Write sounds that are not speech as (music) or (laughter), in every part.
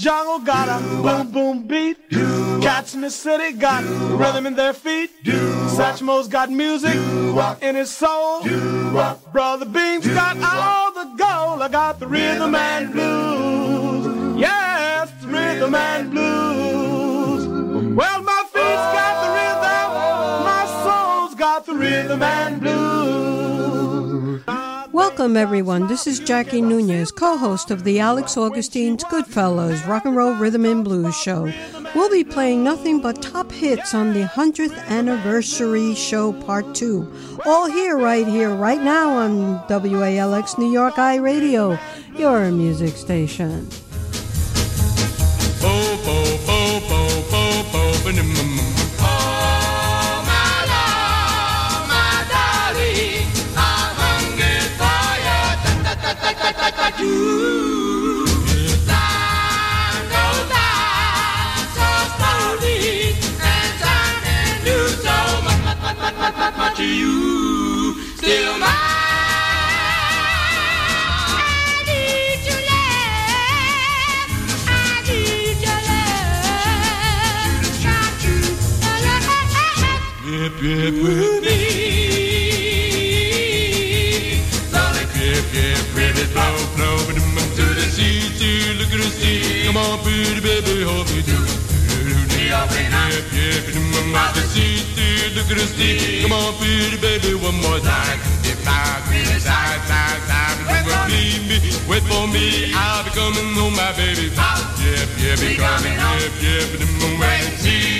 Jungle got a boom boom beat. Cats in the city got rhythm in their feet. Satchmo's got music in his soul. Brother Beam's got all the gold. I got the rhythm and blues. Yes, rhythm and blues. Well, my feet's got the rhythm. My soul's got the rhythm and blues. Welcome, everyone. This is Jackie Nunez, co host of the Alex Augustine's Goodfellas Rock and Roll Rhythm and Blues Show. We'll be playing nothing but top hits on the 100th Anniversary Show Part 2. All here, right here, right now on WALX New York I Radio, your music station. to you, still mine. Flow, flow, to the sea, sea, look at the sea. Come on, pretty baby, hold me do. Yep, yep, but the sea, sea, look at the sea. Come on, pretty baby, one more time. If I really side, side, side, wait for me, wait for me. I'll be coming home, my baby. Yep, yep, be coming, yep, yep, the moon see.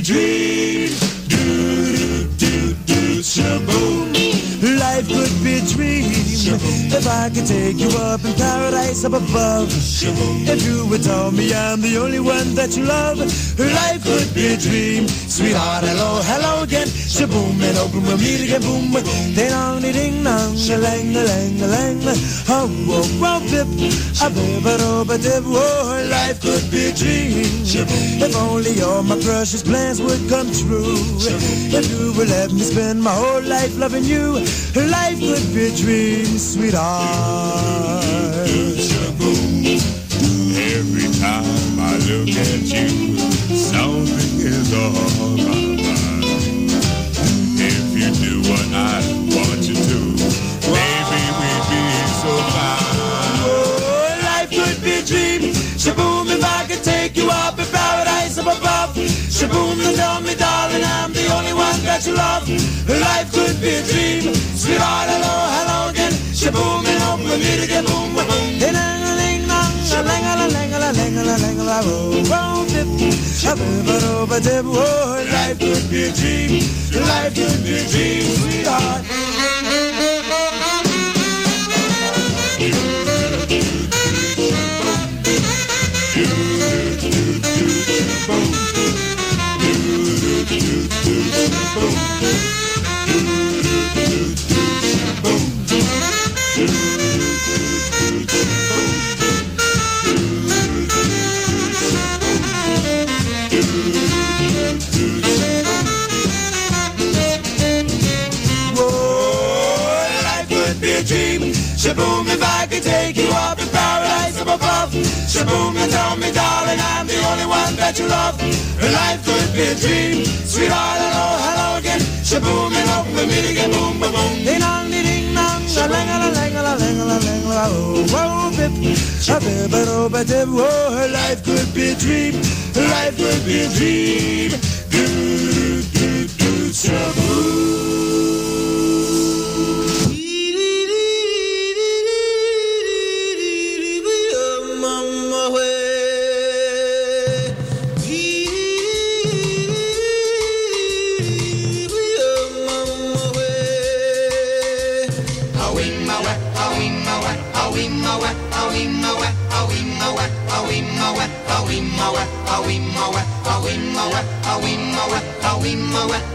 dream. Do do do do shaboom. Life could be a dream. If I could take you up in paradise up above. If you would tell me I'm the only one that you love. Life could be a dream. Sweetheart, hello, hello again. Shaboom and open we'll meet again. Boom. Ding dong, ding dong, a lang, a lang, a lang. Oh, oh, oh, dip. A bip, a dip, a dip. Oh, life could be a dream. If only all my precious plans would come true. If you would let me spend my whole life loving you, life could be a dream, sweetheart. Every time I look at you, something is on my mind. If you do what I want you to, maybe we'd be so fine. Oh, life could be a dream. Shaboom, if I could take you up. Shaboom, and tell me, darling, I'm the only one that you love. Life could be a dream. Sweetheart, hello, hello again. Shaboom, and hope we meet again. Boom, boom, boom. Ding, ding, ding, dong. A lang, a lang, a lang, a lang, a lang, oh, oh. Oh, life could be a dream. Life could be a dream, sweetheart. Whoa, Shaboom, you tell me, darling, I'm the only one that you love. Her life could be a dream. Sweetheart, hello, oh, hello again. Shaboom, and hope we meet again. Boom, boom, boom. Ding dong, ding ding dong. A lang a lang a lang a lang a oh, whoa, bip. A bip, a oh, bip, a oh, life could be a dream. Life could be a dream.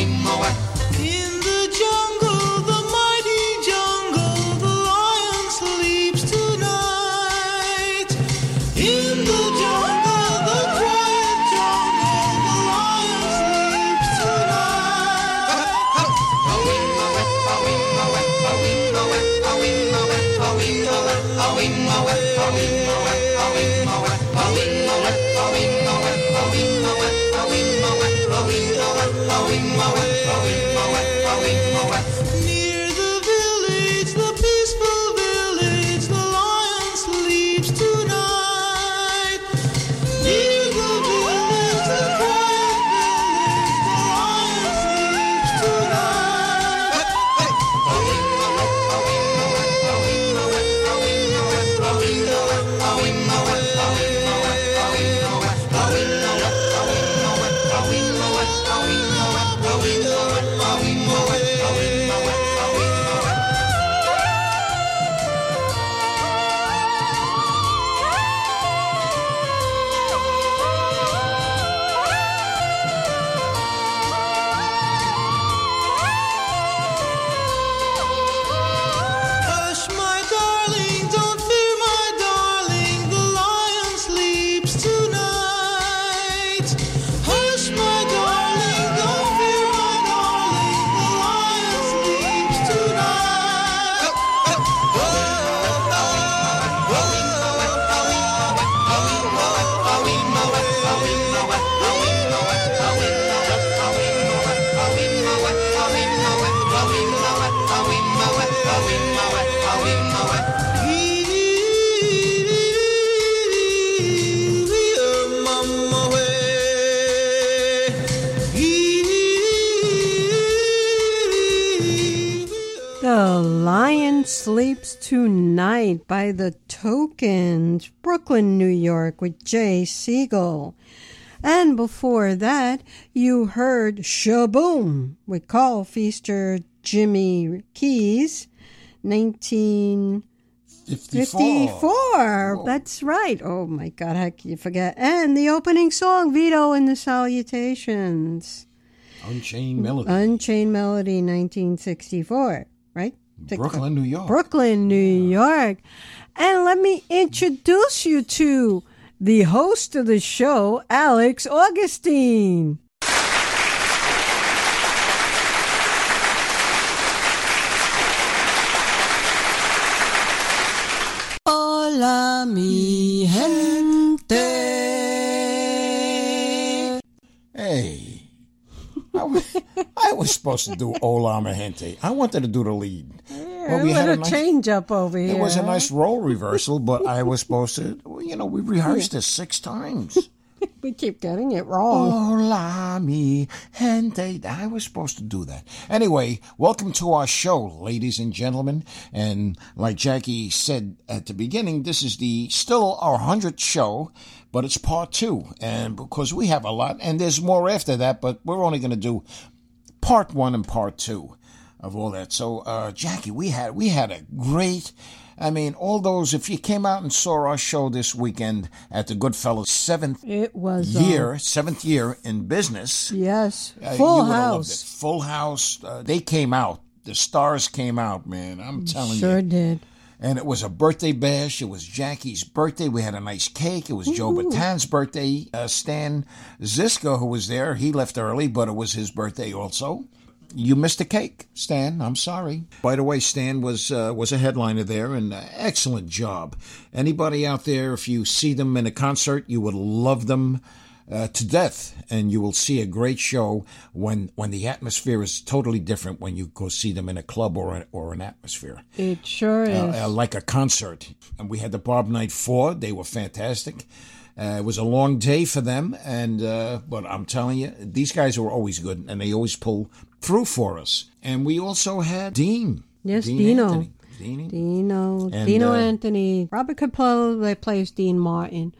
Do, do, do. In the jungle, Near by the Tokens, Brooklyn, New York, with Jay Siegel. And before that, you heard Shaboom with Carl Feaster, Jimmy Keyes, 1954. That's right. Oh my God, how can you forget? And the opening song, Vito and the Salutations. Unchained Melody. Unchained Melody, 1964, right? Brooklyn, New York. Brooklyn, New York. And let me introduce you to the host of the show, Alex Augustine. Hola, mi gente. Hey. I was, I was supposed to do Ola Gente. I wanted to do the lead. Yeah, we had a, change up over here. It was a nice role reversal, but I was supposed to, well, you know, we rehearsed this six times. (laughs) We keep getting it wrong. Hola, mi gente. I was supposed to do that. Anyway, welcome to our show, ladies and gentlemen. And like Jackie said at the beginning, this is the still our 100th show, but it's part two. And because we have a lot, and there's more after that, but we're only going to do part one and part two of all that. So, uh, Jackie, we had we had a great. I mean, all those. If you came out and saw our show this weekend at the Goodfellas seventh It was uh, year, seventh year in business, yes, uh, full loved house. Full house. Uh, they came out. The stars came out, man. I'm telling Sure you. Sure did. And it was a birthday bash. It was Jackie's birthday. We had a nice cake. It was Joe Bataan's birthday. Uh, Stan Zizka, who was there, he left early, but it was his birthday also. you missed the cake, Stan. I'm sorry. By the way, Stan was uh, was a headliner there, and uh, excellent job. Anybody out there, if you see them in a concert, you would love them uh, to death, and you will see a great show when when the atmosphere is totally different when you go see them in a club or a, or an atmosphere It sure is. uh, uh, like a concert. And we had the Bob Knight Four; they were fantastic. Uh, it was a long day for them, and uh, but I'm telling you, these guys were always good, and they always pull through for us. And we also had Dean. Yes, Dean Dino. Anthony. Dean. Dino, And, Dino uh, Anthony, Robert Capello that plays Dean Martin,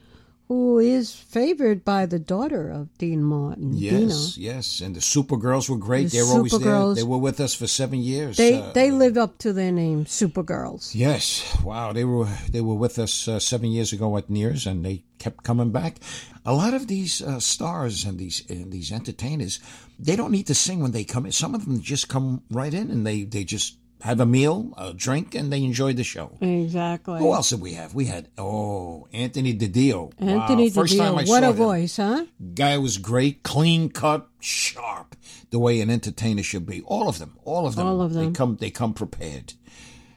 who is favored by the daughter of Dean Martin, Yes, yes, and the Supergirls were great. The they were always there. They were with us for seven years. They Uh, they live up to their name, Supergirls. Yes, wow, they were they were with us uh, seven years ago at Nears, and they kept coming back. A lot of these uh, stars and these and these entertainers, they don't need to sing when they come in. Some of them just come right in and they they just have a meal, a drink, and they enjoy the show. Exactly. Who else did we have? We had oh Anthony DiDio. Anthony wow. First time I DiDio, what saw a him. voice, huh? Guy was great, clean cut, sharp, the way an entertainer should be. All of them, all of them, All of them. They come, they come prepared,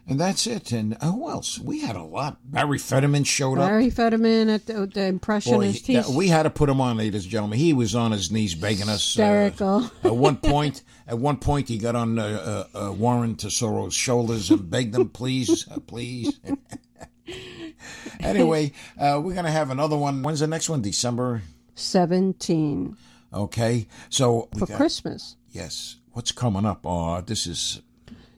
and that's it. And uh, who else? We had a lot. Barry Fetterman showed up. Barry Fetterman at the, the Boy, impressionist. he- He's we had to put him on, ladies and gentlemen. He was on his knees begging us. uh, (laughs) at one point, at one point, he got on uh, uh, uh, Warren Tesoro's shoulders and begged him, "Please, uh, please." (laughs) anyway, uh, we're gonna have another one. When's the next one? December. 17 Okay, so for got- Christmas. Yes. What's coming up? Oh, this is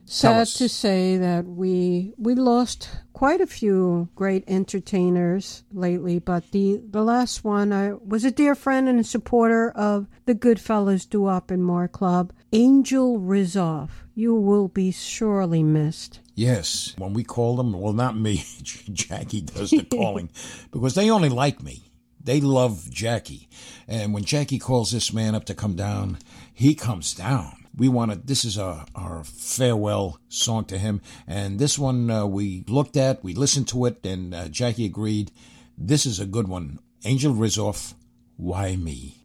Sad to say that we we lost quite a few great entertainers lately, but the the last one I was a dear friend and a supporter of the Goodfellas Doo-Wop and More Club, Angel Rizzoff. You will be surely missed. yes. When we call them, well, not me. (laughs) Jackie does the calling (laughs) because they only like me. They love Jackie, and when Jackie calls this man up to come down, he comes down. We want to. This is our our farewell song to him, and this one uh, we looked at, we listened to it, and uh, Jackie agreed. This is a good one. Angel Rizzoff, why me?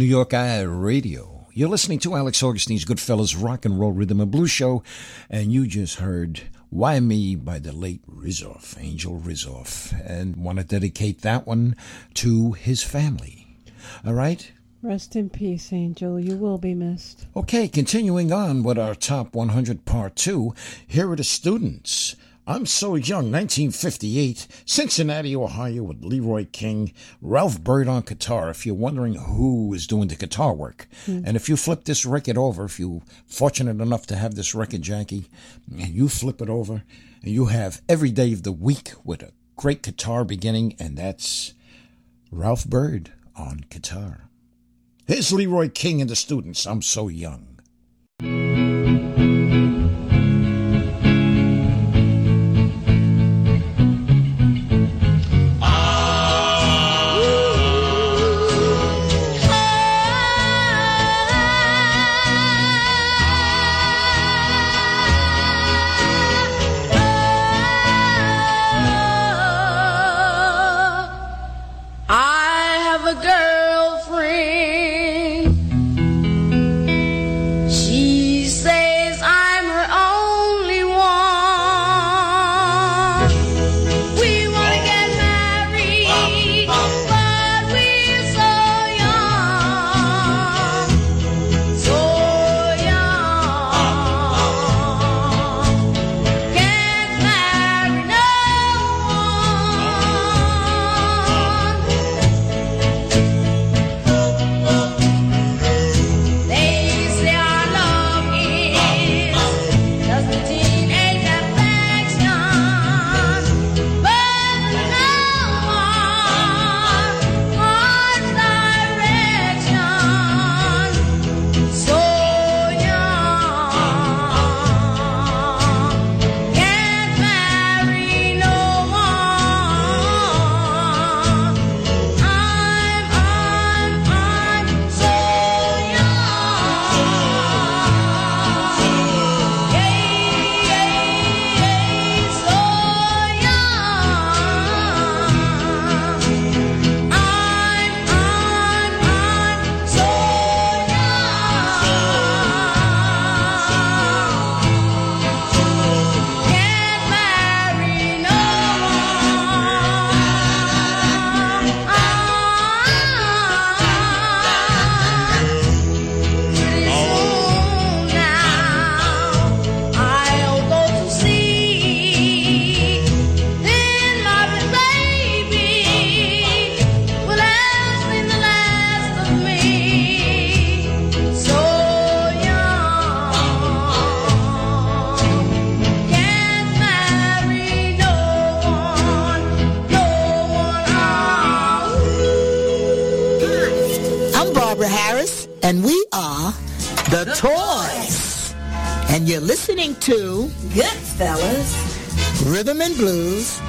New York I Radio. You're listening to Alex Augustine's Goodfellas Rock and Roll Rhythm and Blues Show, and you just heard Why Me by the late Rizoff, Angel Rizoff, and want to dedicate that one to his family. All right? Rest in peace, Angel. You will be missed. Okay, continuing on with our top 100 part two, here are the students. I'm So Young, 1958, Cincinnati, Ohio, with Leroy King, Ralph Bird on guitar. If you're wondering who is doing the guitar work, hmm. and if you flip this record over, if you're fortunate enough to have this record, Jackie, and you flip it over, and you have every day of the week with a great guitar beginning, and that's Ralph Bird on guitar. Here's Leroy King and the students. I'm so young.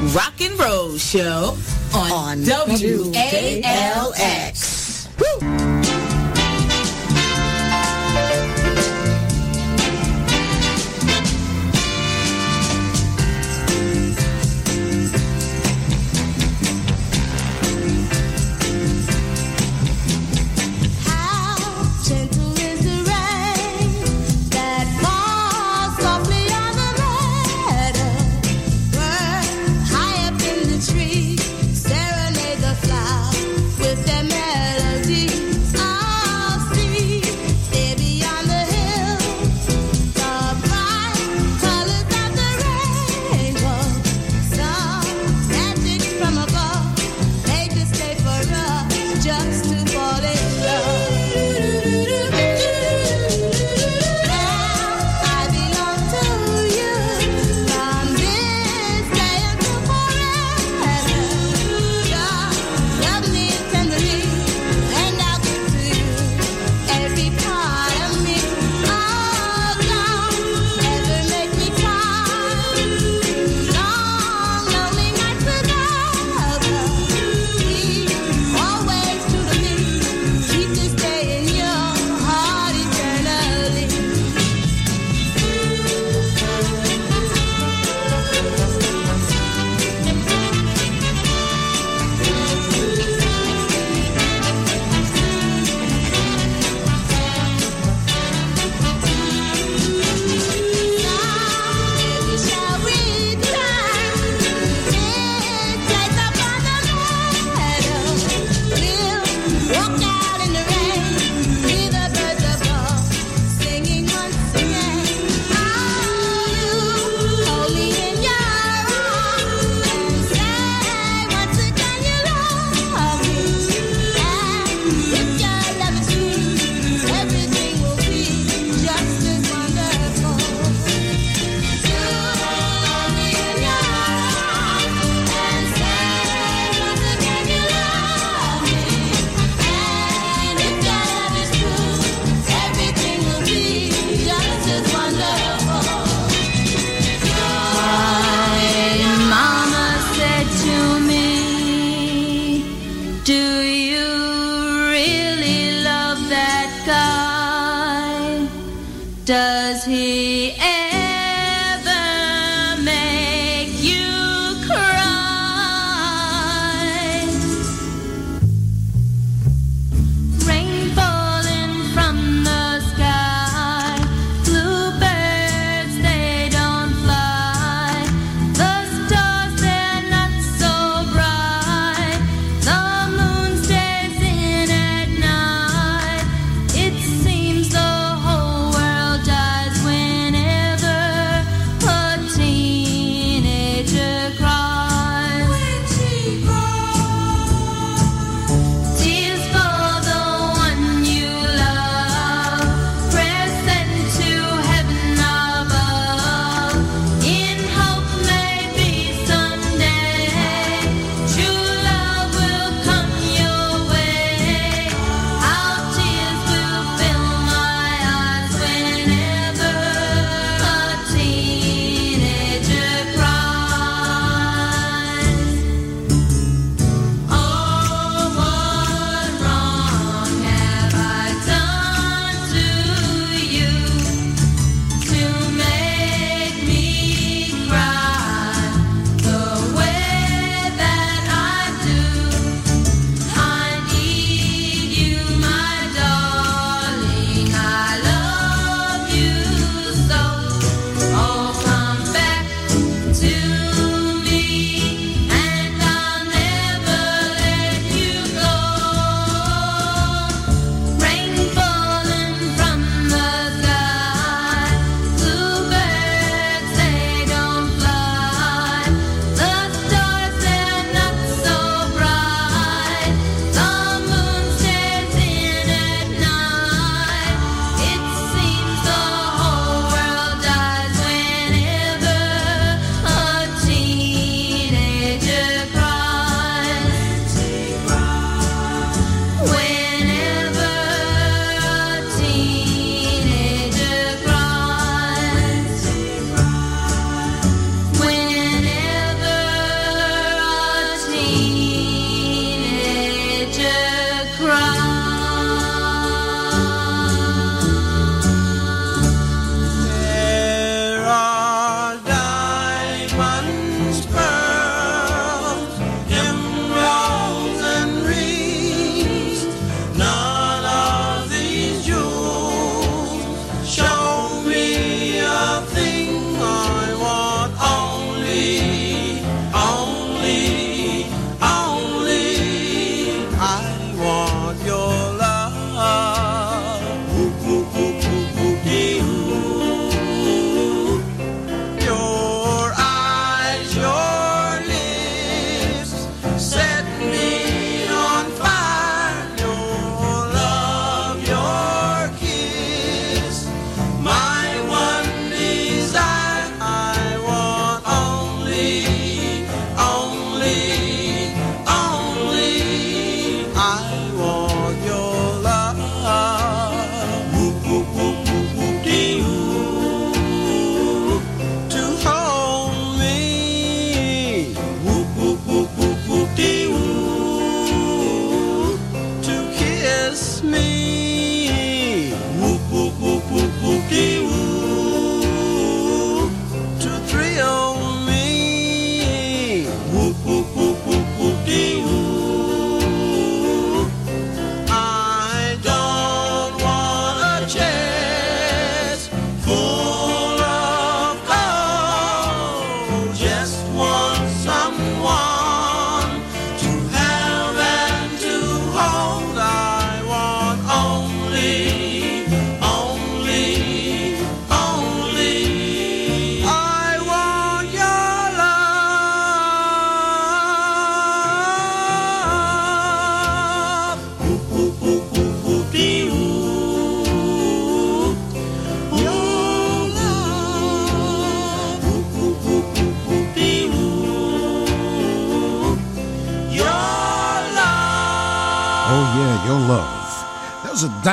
Rock and Roll Show on, on WALX.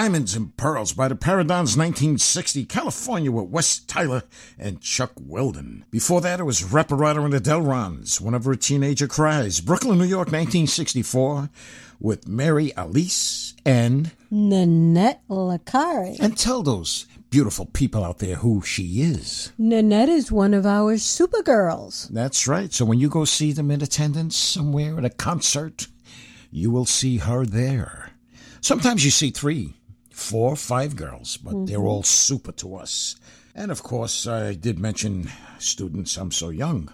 Diamonds and Pearls by the Paradons 1960, California with Wes Tyler and Chuck Weldon. Before that, it was Reparata and the Delrons, Whenever a Teenager Cries, Brooklyn, New York 1964, with Mary Alice and. Nanette Licari. And tell those beautiful people out there who she is. Nanette is one of our Supergirls. That's right. So when you go see them in attendance somewhere at a concert, you will see her there. Sometimes you see three, four, five girls, but they're all super to us. And of course, I did mention students, I'm so young.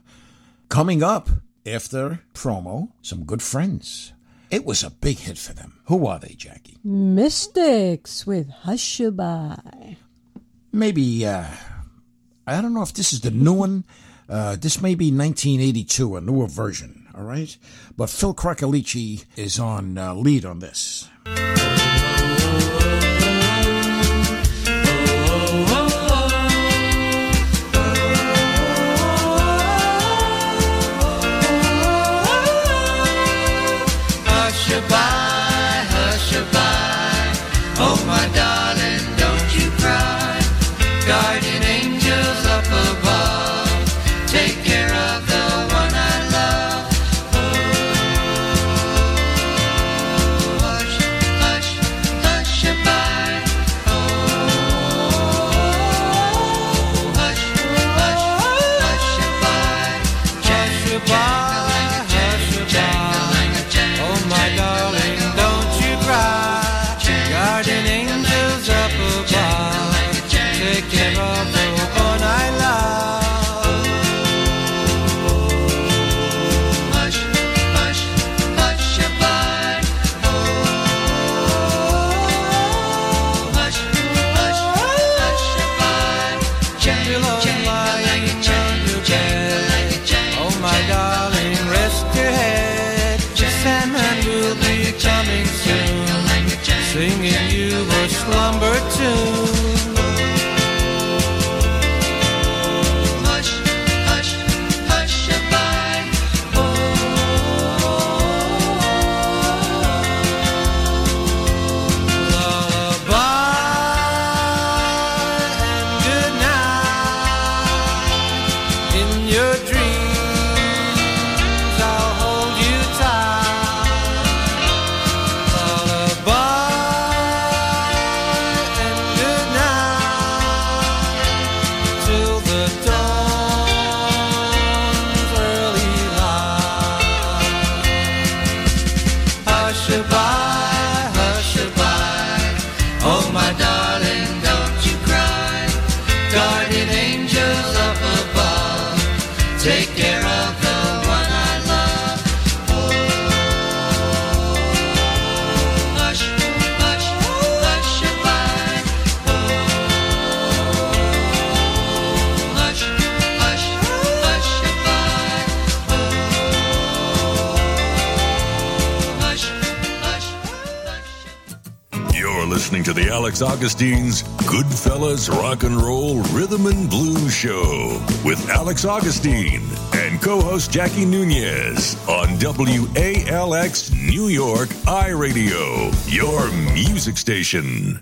Coming up after promo, some good friends. It was a big hit for them. Who are they, Jackie? Mystics with Hushabye. Maybe, uh, I don't know if this is the new one. Uh, this may be 1982, a newer version, all right? But Phil Cracolici is on uh, lead on this. Augustine's Goodfellas Rock and Roll Rhythm and Blues Show with Alex Augustine and co host Jackie Nunez on WALX New York iRadio, your music station.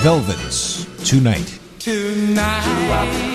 Velvets tonight. Tonight. Tonight.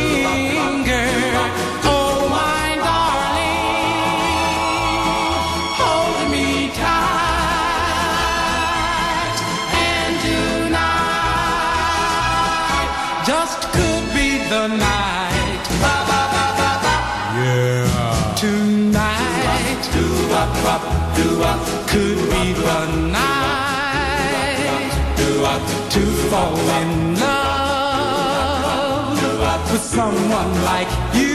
do could be the night do to fall in love with someone like you.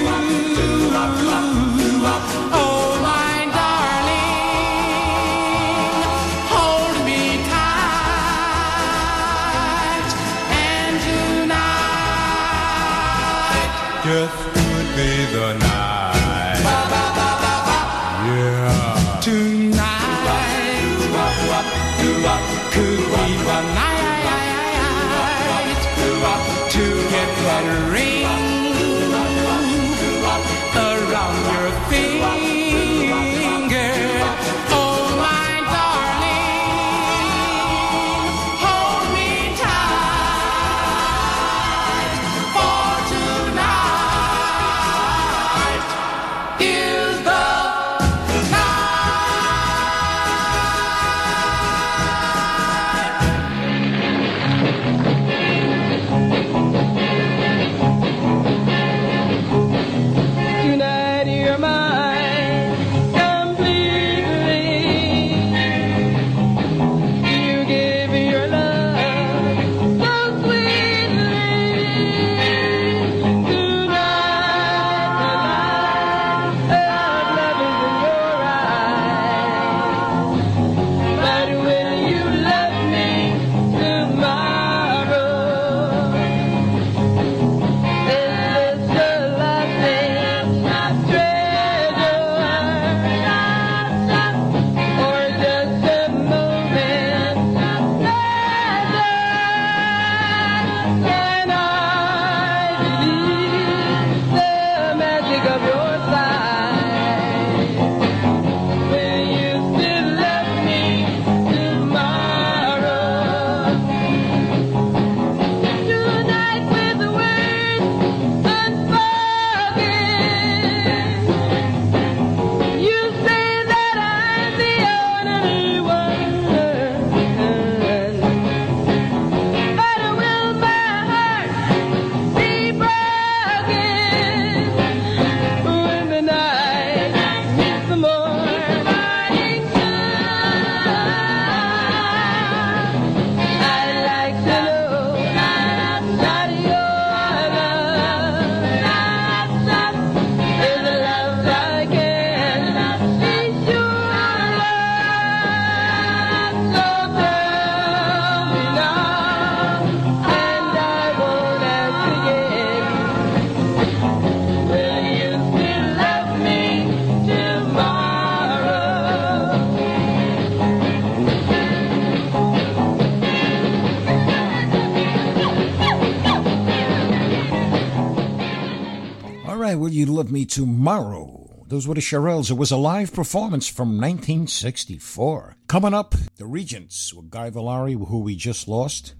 Those were the Shirelles. It was a live performance from 1964. Coming up, the Regents with Guy Villari, who we just lost,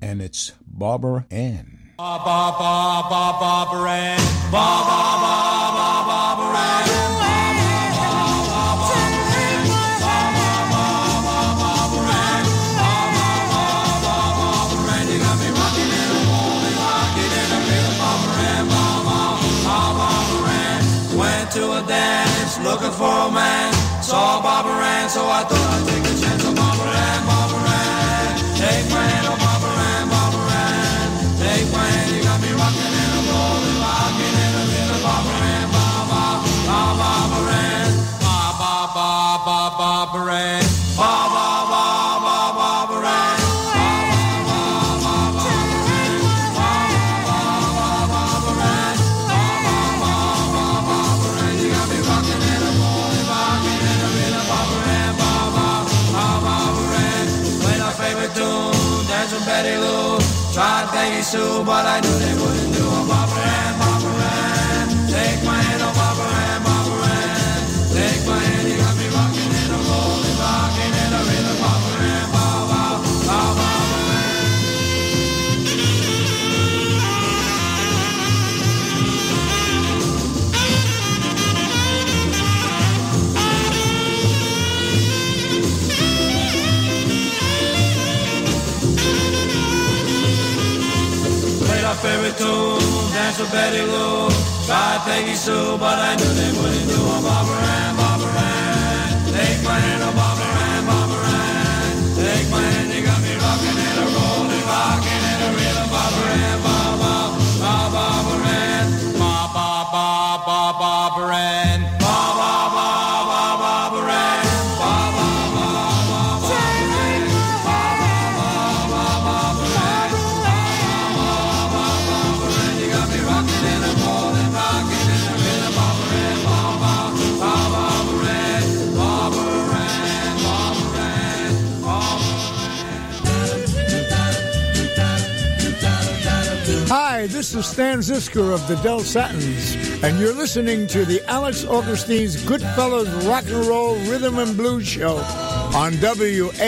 and it's Barbara Ann. Ba ba ba ba Barbara Ann. Ba ba ba. looking for a man. Saw Barbara Ann, so I thought I'd take a chance on Barbara Ann, Barbara Ann. Take my hand, oh Barbara Ann, Barbara Ann. Take my hand, you got me rocking and I'm rolling, rocking and a little Barbara Ann, Barbara, Barbara Ann, Barbara, Barbara, Barbara Ann. tried, You so, but I knew they would. tune, dance with Betty Lou. Tried Peggy Sue, but I knew they wouldn't do a Barbara Ann. Take my hand, a Barbara Ann. Take my hand, you got me rocking and a rolling, rocking and a real Barbara Ann. Stan Zizka of the Del Satins, and you're listening to the Alex Augustine's Goodfellas Rock and Roll Rhythm and Blues Show on WALXNY.com.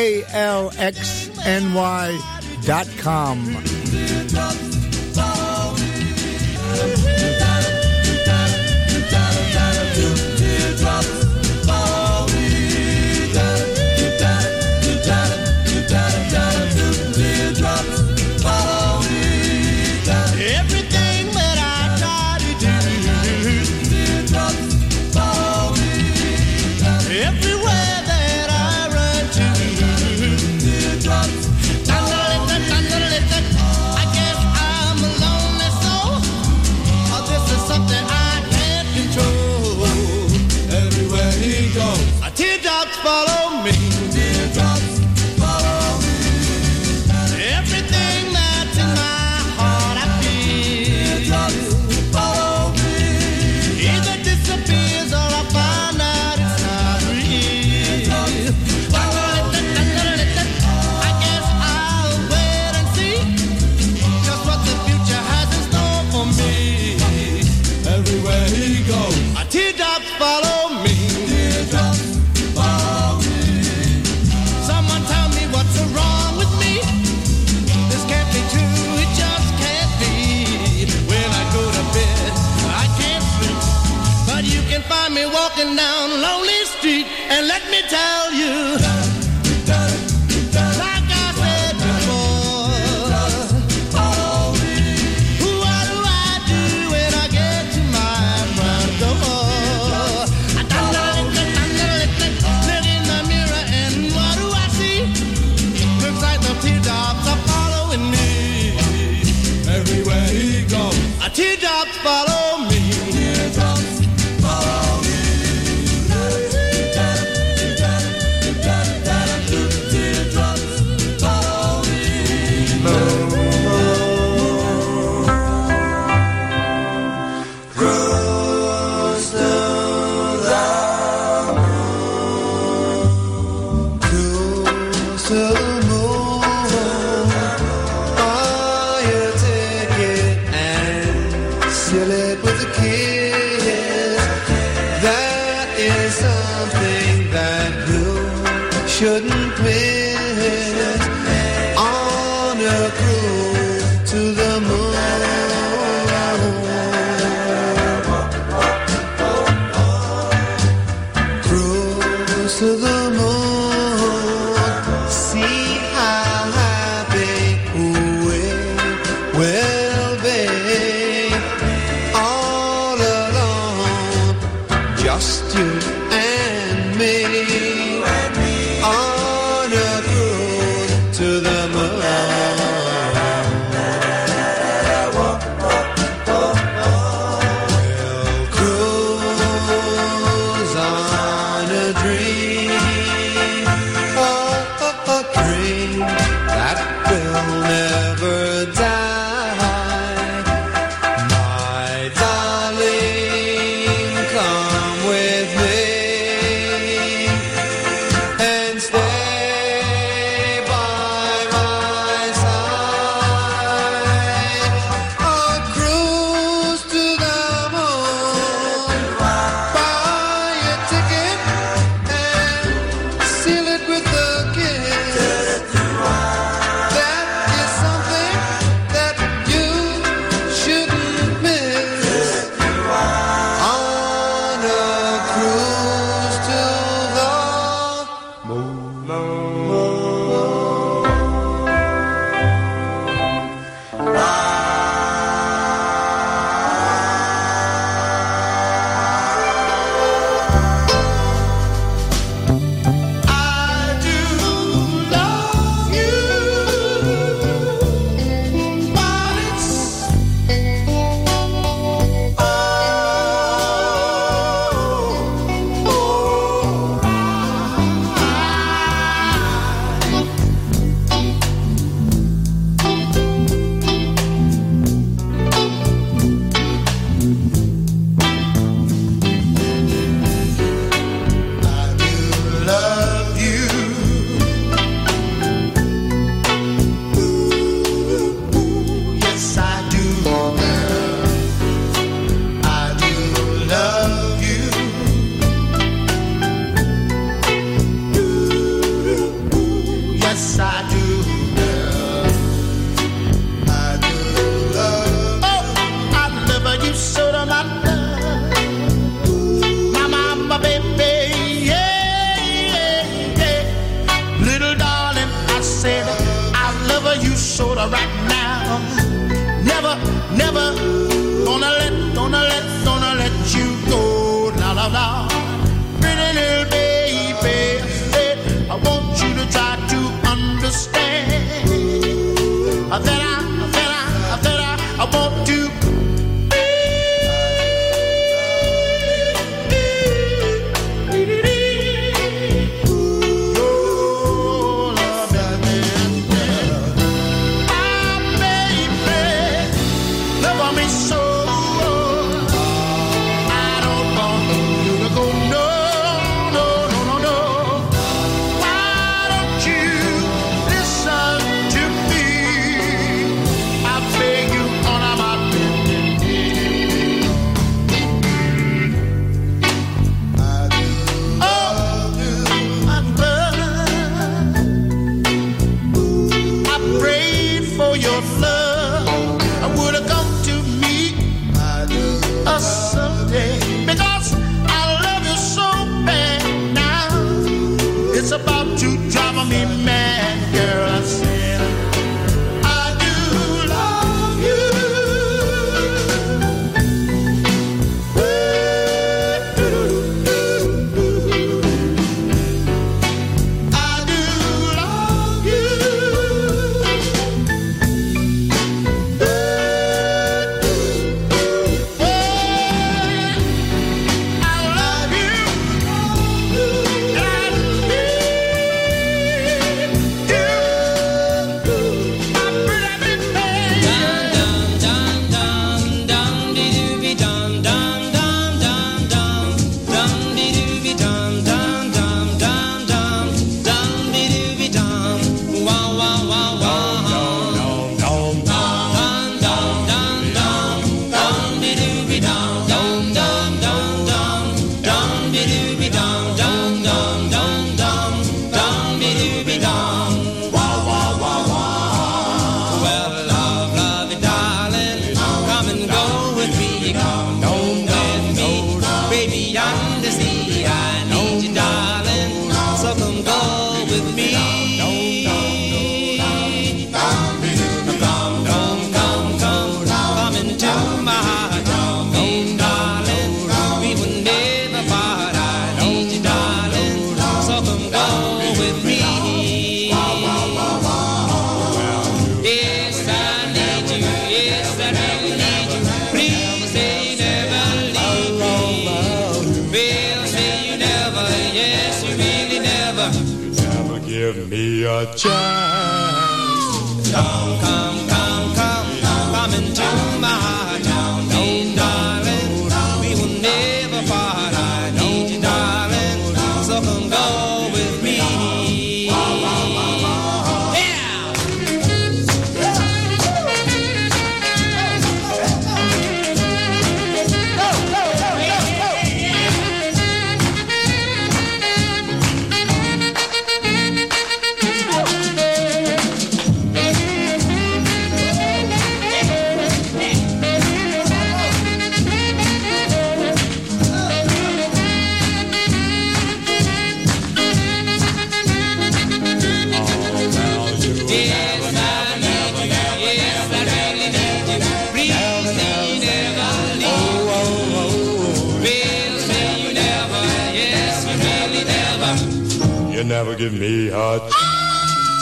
give me a chance.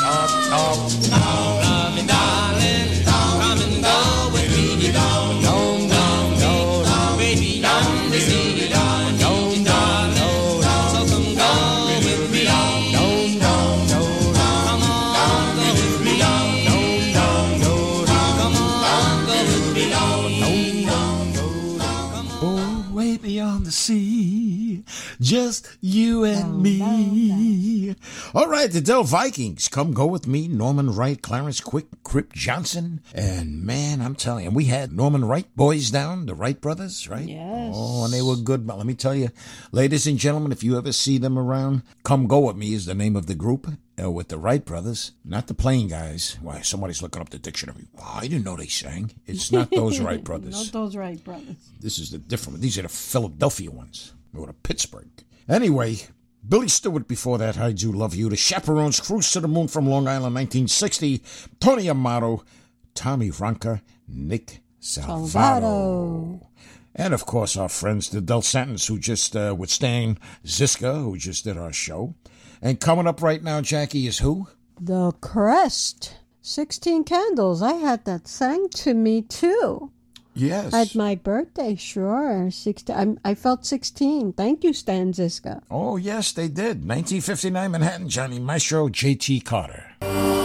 Talk, talk. Love me, darling. Come and go with me. Baby. So come go with me. Don't, don't, don't. Come on, go with me. Don't, don't, don't. Come on, go with me. Don't, don't, don't. Oh, way beyond the sea, just you and me. All right, the Dell Vikings, come go with me. Norman Wright, Clarence Quick, Kripp Johnson, and man, I'm telling you, we had Norman Wright boys down, the Wright brothers, right? Yes. Oh, and they were good. But let me tell you, ladies and gentlemen, if you ever see them around, come go with me is the name of the group. Uh, with the Wright brothers, not the plane guys. Why, somebody's looking up the dictionary. Oh, I didn't know they sang. It's not those (laughs) Wright brothers. Not those Wright brothers. This is the different. These are the Philadelphia ones. Or the Pittsburgh. Anyway, Billy Stewart before that, I Do Love You. The Chaperones, Cruise to the Moon from Long Island, 1960. Tony Amato, Tommy Ranka, Nick Salvato. Salvato. And of course, our friends, the Del Satins, who just, uh, with Stan Zizka, who just did our show. And coming up right now, Jackie, is who? The Crest. 16 Candles. I had that sang to me too. Yes. At my birthday, sure. 16, I'm, I felt 16. Thank you, Stan Zizka. Oh, yes, they did. 1959 Manhattan, Johnny Maestro, J.T. Carter.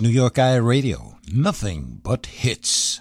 New York iRadio. Nothing but hits.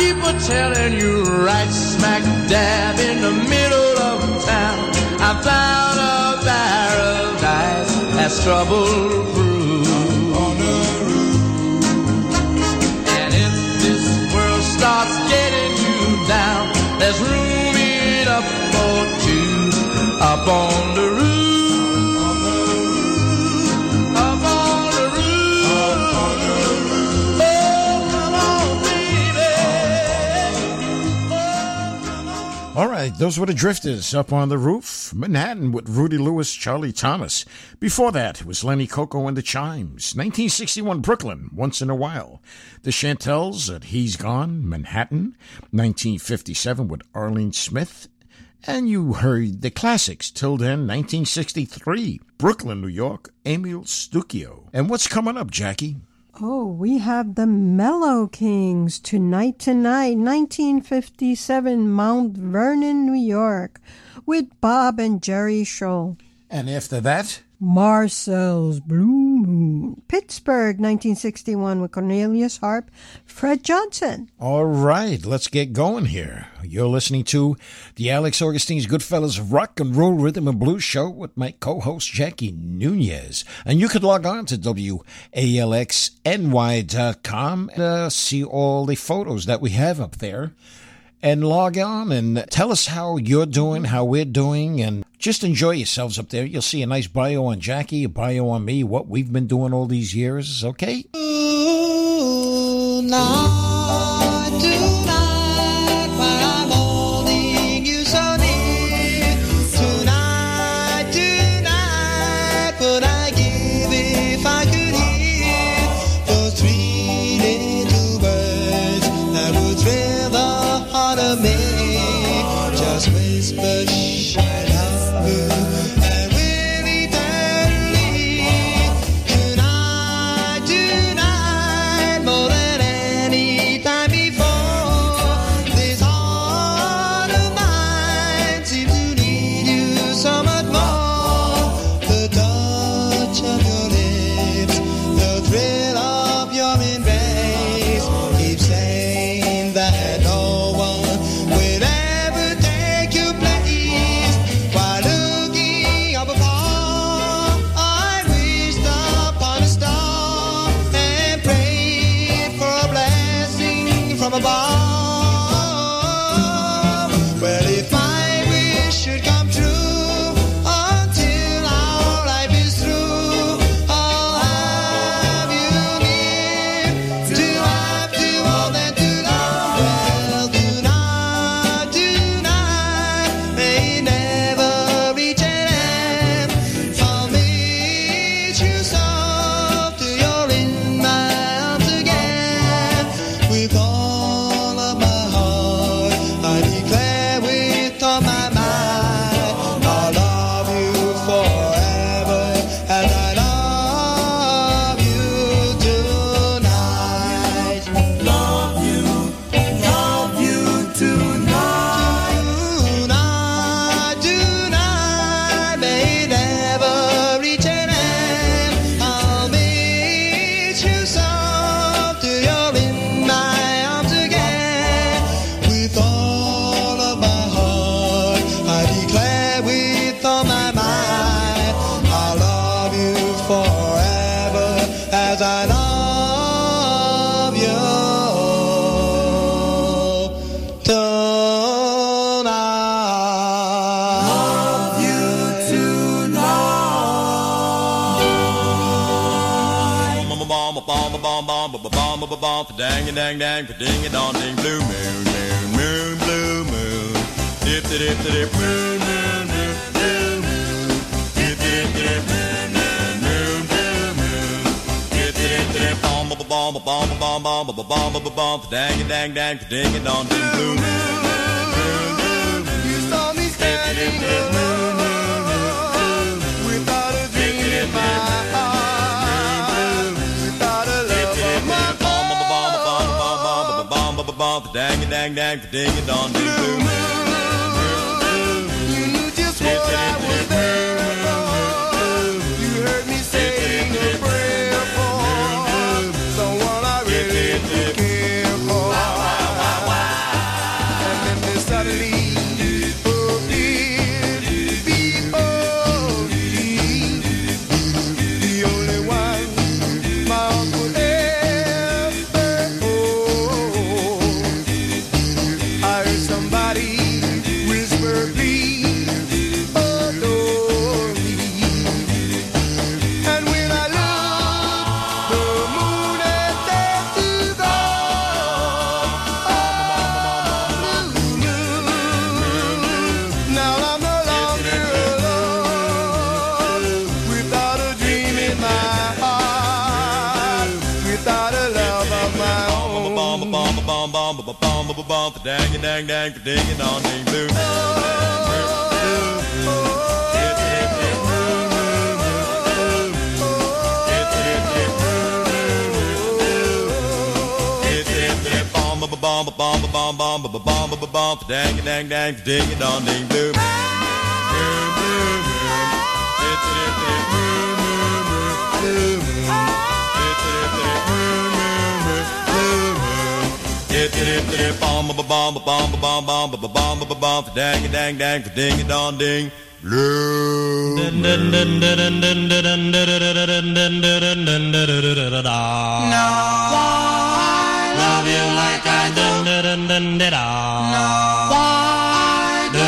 Keep a telling you right smack dab in the middle of town. I found a paradise that's trouble proof. And if this world starts getting you down, there's room enough for two up on the roof. All right, those were the Drifters up on the roof. Manhattan with Rudy Lewis, Charlie Thomas. Before that, was Lenny Cocco and the Chimes. 1961 Brooklyn, Once in a While. The Chantels at He's Gone, Manhattan. 1957 with Arlene Smith. And you heard the classics till then, 1963, Brooklyn, New York, Emil Stucchio. And what's coming up, Jackie? Oh, we have the Mello-Kings tonight, tonight, 1957, Mount Vernon, New York, with Bob and Jerry Scholl. And after that, Marcels Blue Moon, Pittsburgh, 1961, with Cornelius Harp, Fred Johnson. All right, let's get going here. You're listening to the Alex Augustine's Goodfellas Rock and Roll Rhythm and Blues Show with my co-host Jackie Nunez. And you could log on to WALXNY.com and uh, see all the photos that we have up there. And log on and tell us how you're doing, how we're doing, and just enjoy yourselves up there. You'll see a nice bio on Jackie, a bio on me, what we've been doing all these years, okay? Tonight, dang ding a dong ding blue moon moon moon blue moon. Dip dip dip dip moon moon moon blue moon. Dip dip dip moon moon moon. Blue moon dip dip dip bomb bomb bomb bomb bomb bomb ba bomb for dang a dang dang ding a dong ding blue moon dang dang ding dong ding blue dang dang dang for ding a dong ding blue bomb bomb bomb bomb bomb bomb bomb for dang dang dang ding dong ding blue Bomb ba bomb ba bomb ba bomb bomb ba bomb ba bomb for dang dang dang ding dong ding blue. Love you like I do. Why do?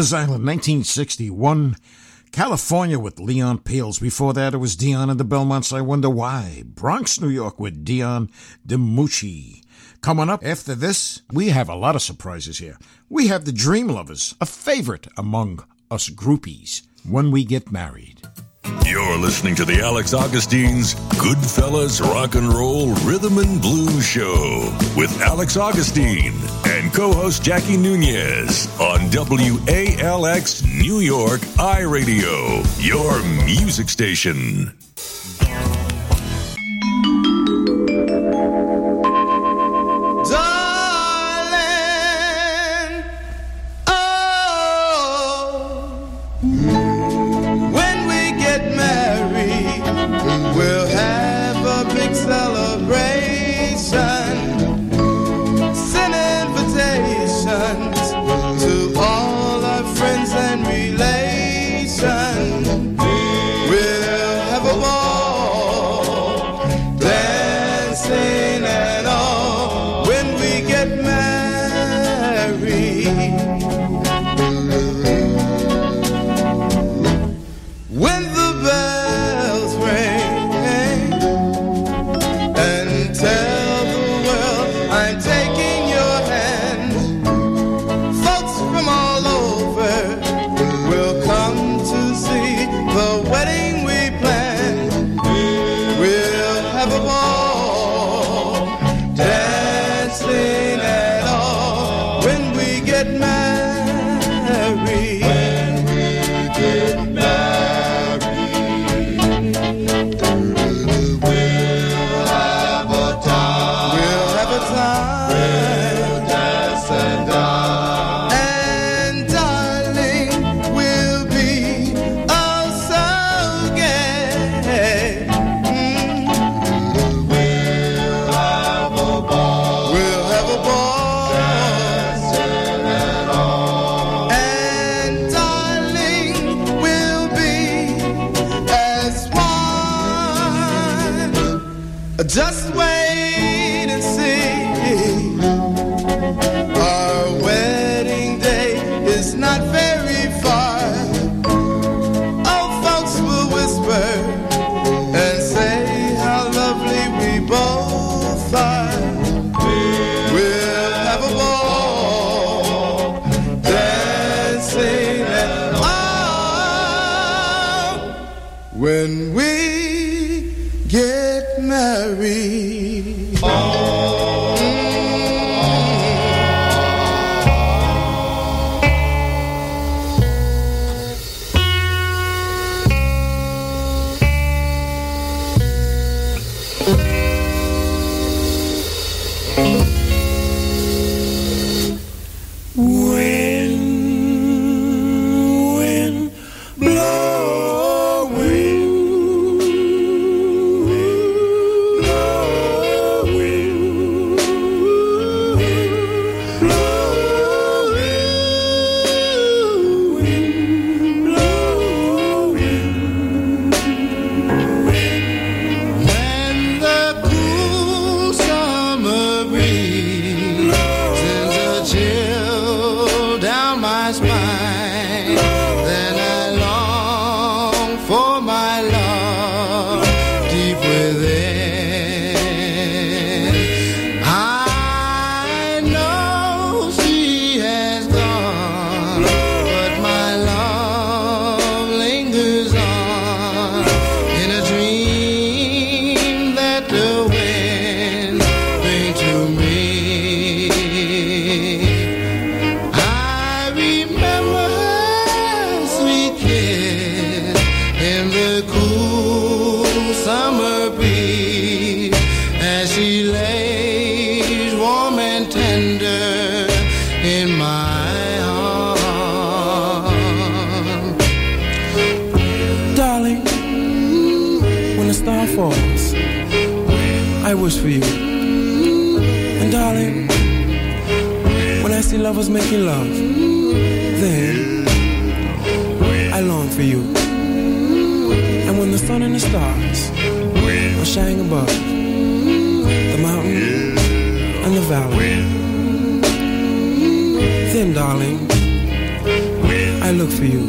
Lover's Island, 1961. California with Leon Peels. Before that, it was Dion and the Belmonts. I wonder why. Bronx, New York with Dion DiMucci. Coming up after this, we have a lot of surprises here. We have the Dream Lovers, a favorite among us groupies, when we get married. You're listening to the Alex Augustine's Goodfellas Rock and Roll Rhythm and Blues Show with Alex Augustine and co host Jackie Nunez on WALX New York iRadio, your music station. valley. When? Then, darling, when? I look for you.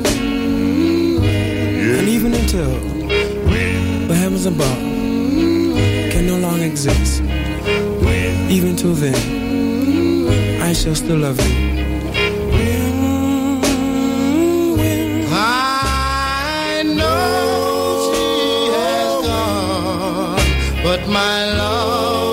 Yeah. And even until when? the heavens above can no longer exist, when? even till then, I shall still love you. but my love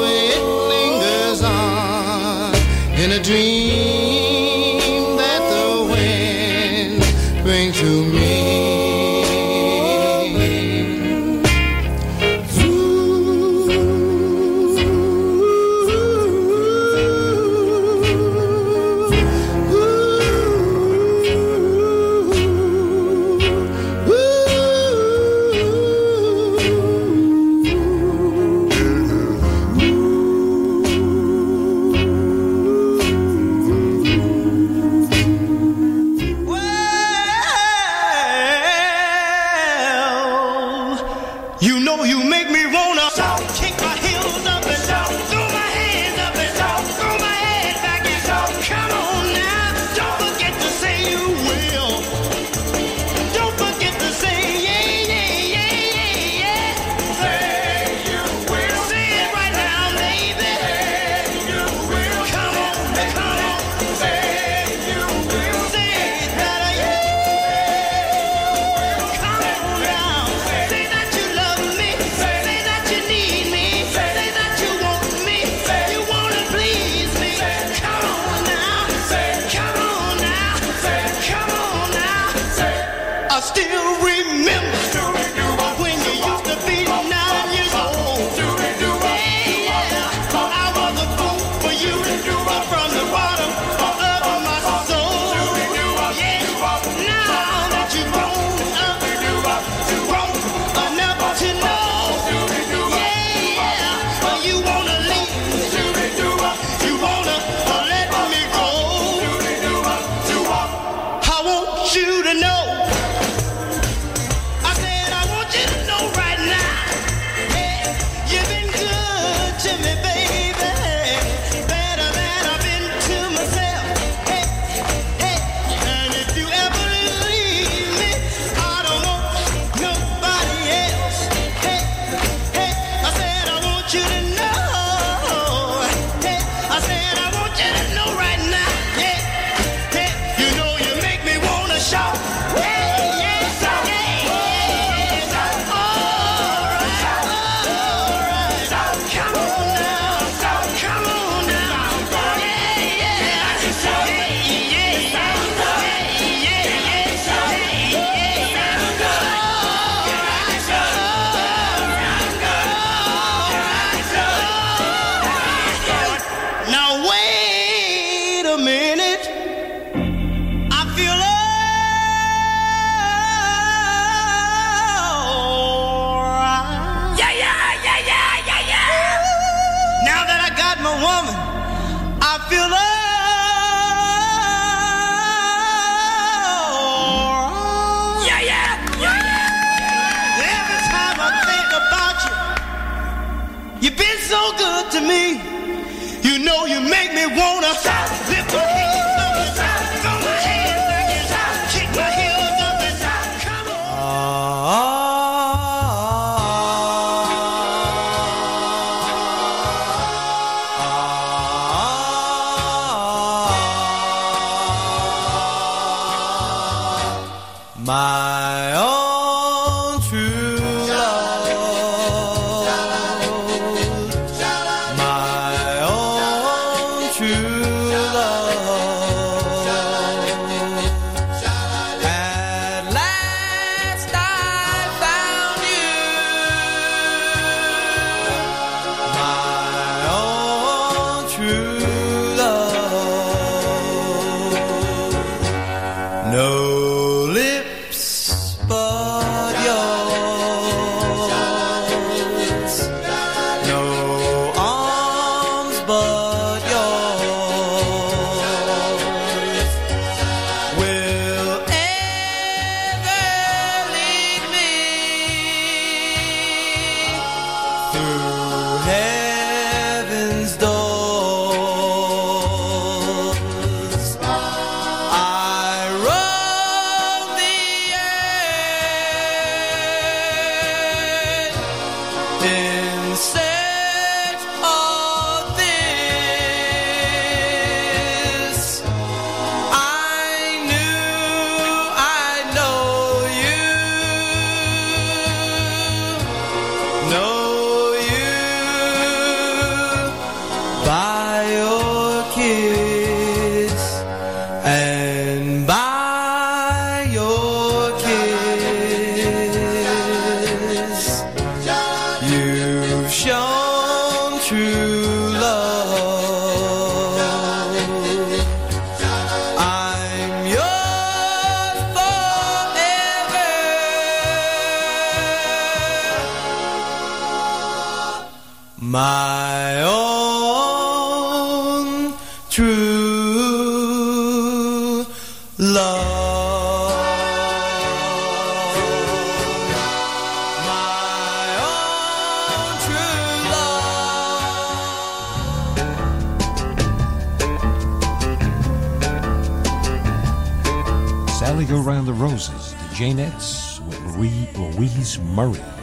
Around the Roses, the Jaynetts with Louise Murray.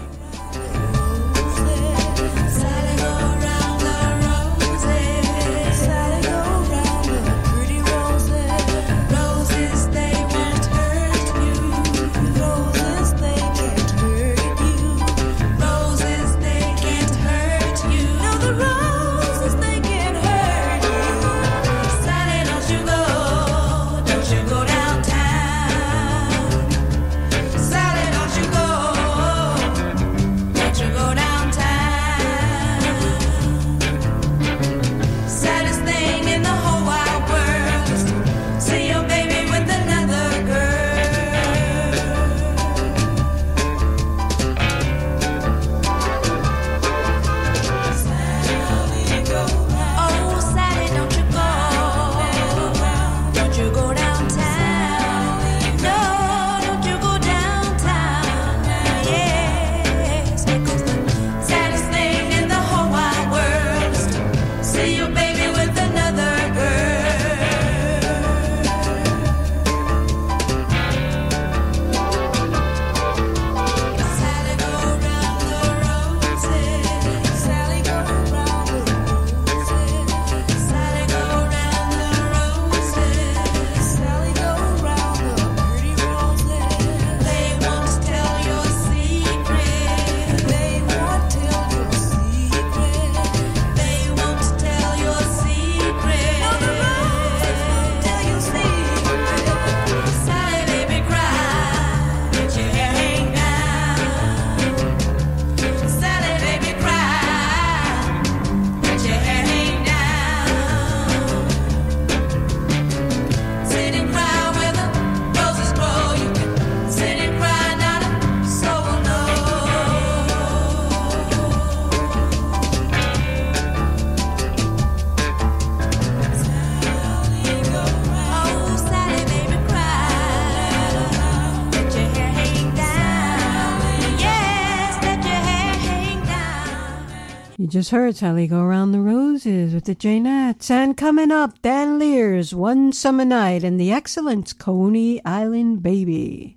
just heard Sally go around the roses with the Jaynetts. And coming up, Danleers, One Summer Night, and the excellent Coney Island Baby.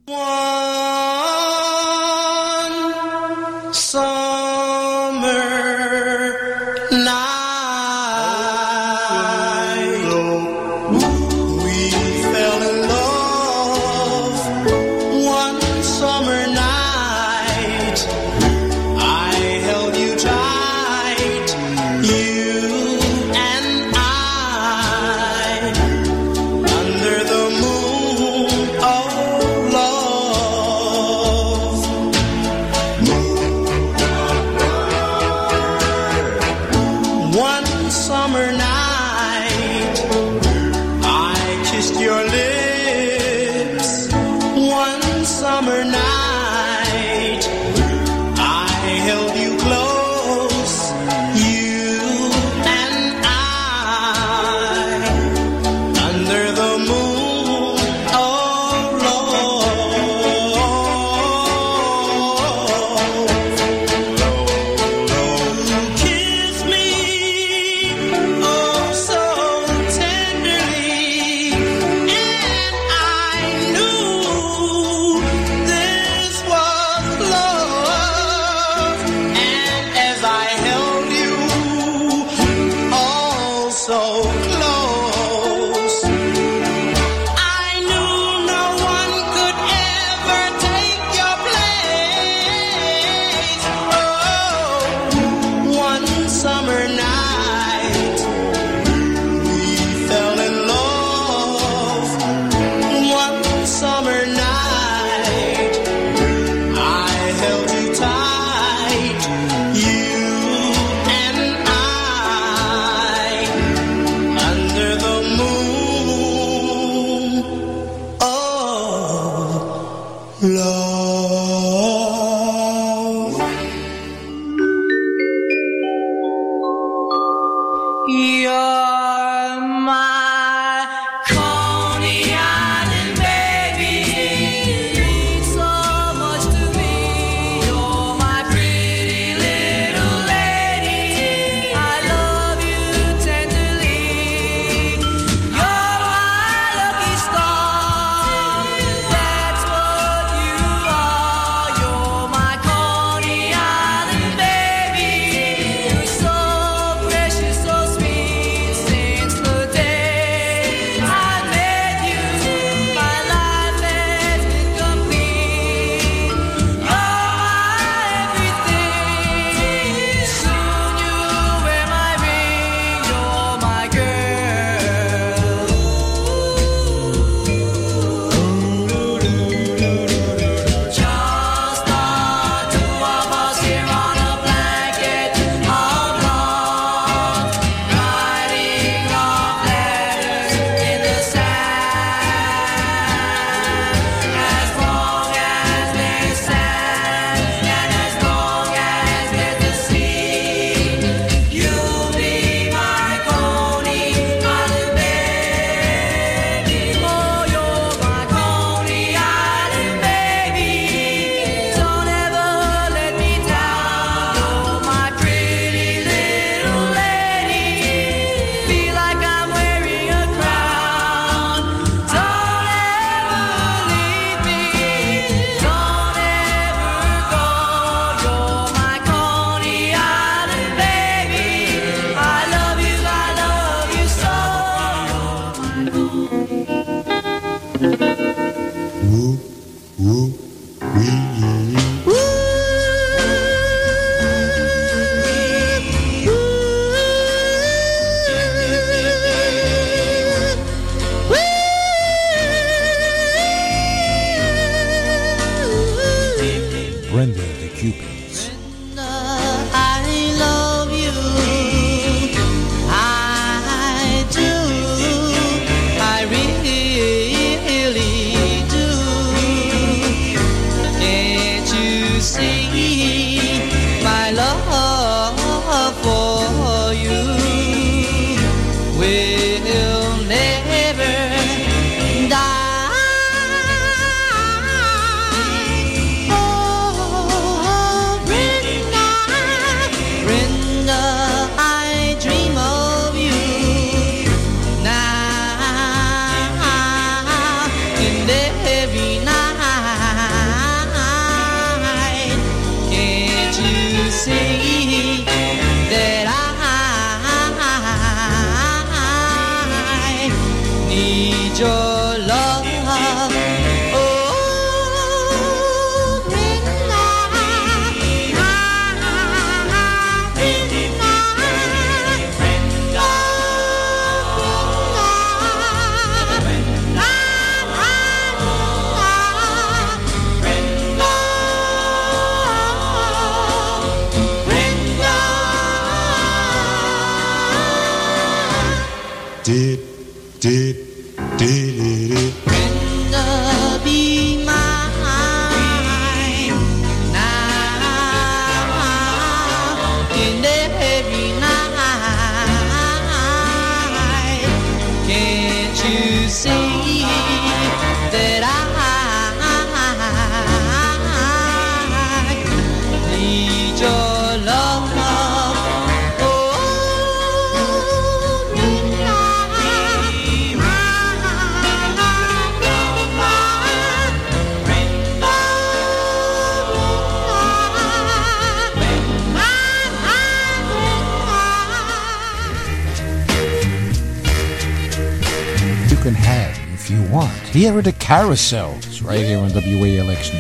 Carousels right here on WALX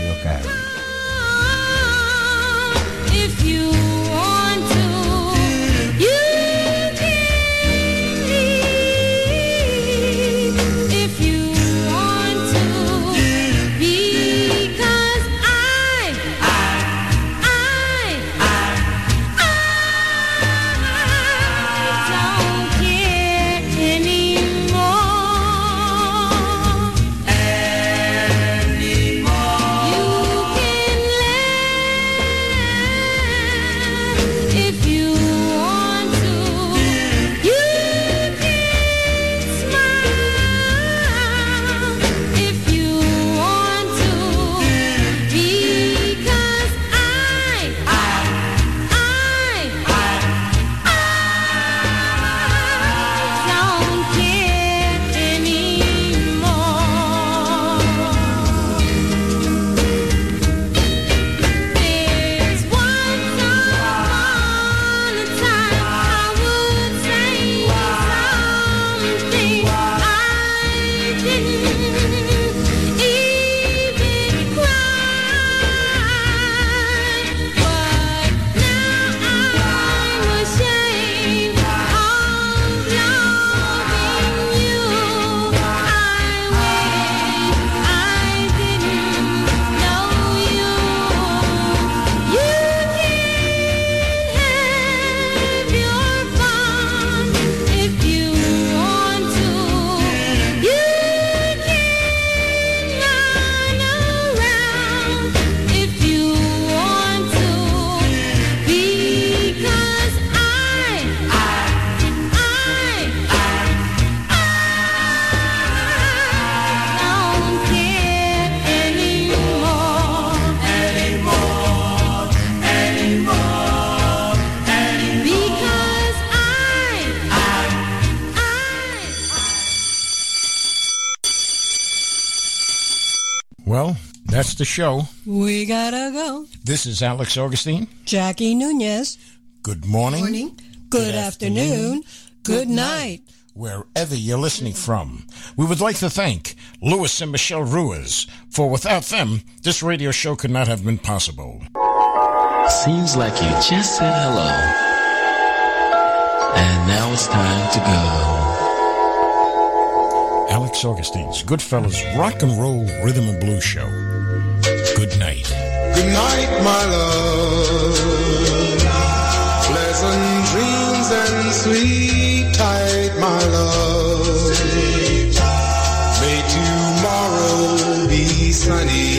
the show. We gotta go. This is Alex Augustine. Jackie Nunez. Good morning. Morning. Good, afternoon. Good night. wherever you're listening from. We would like to thank Louis and Michelle Ruiz, for without them, this radio show could not have been possible. Seems like you just said hello. And now it's time to go. Alex Augustine's Goodfellas Rock and Roll Rhythm and Blues Show good night. Good night, my love. Pleasant dreams and sweet tight, my love. May tomorrow be sunny.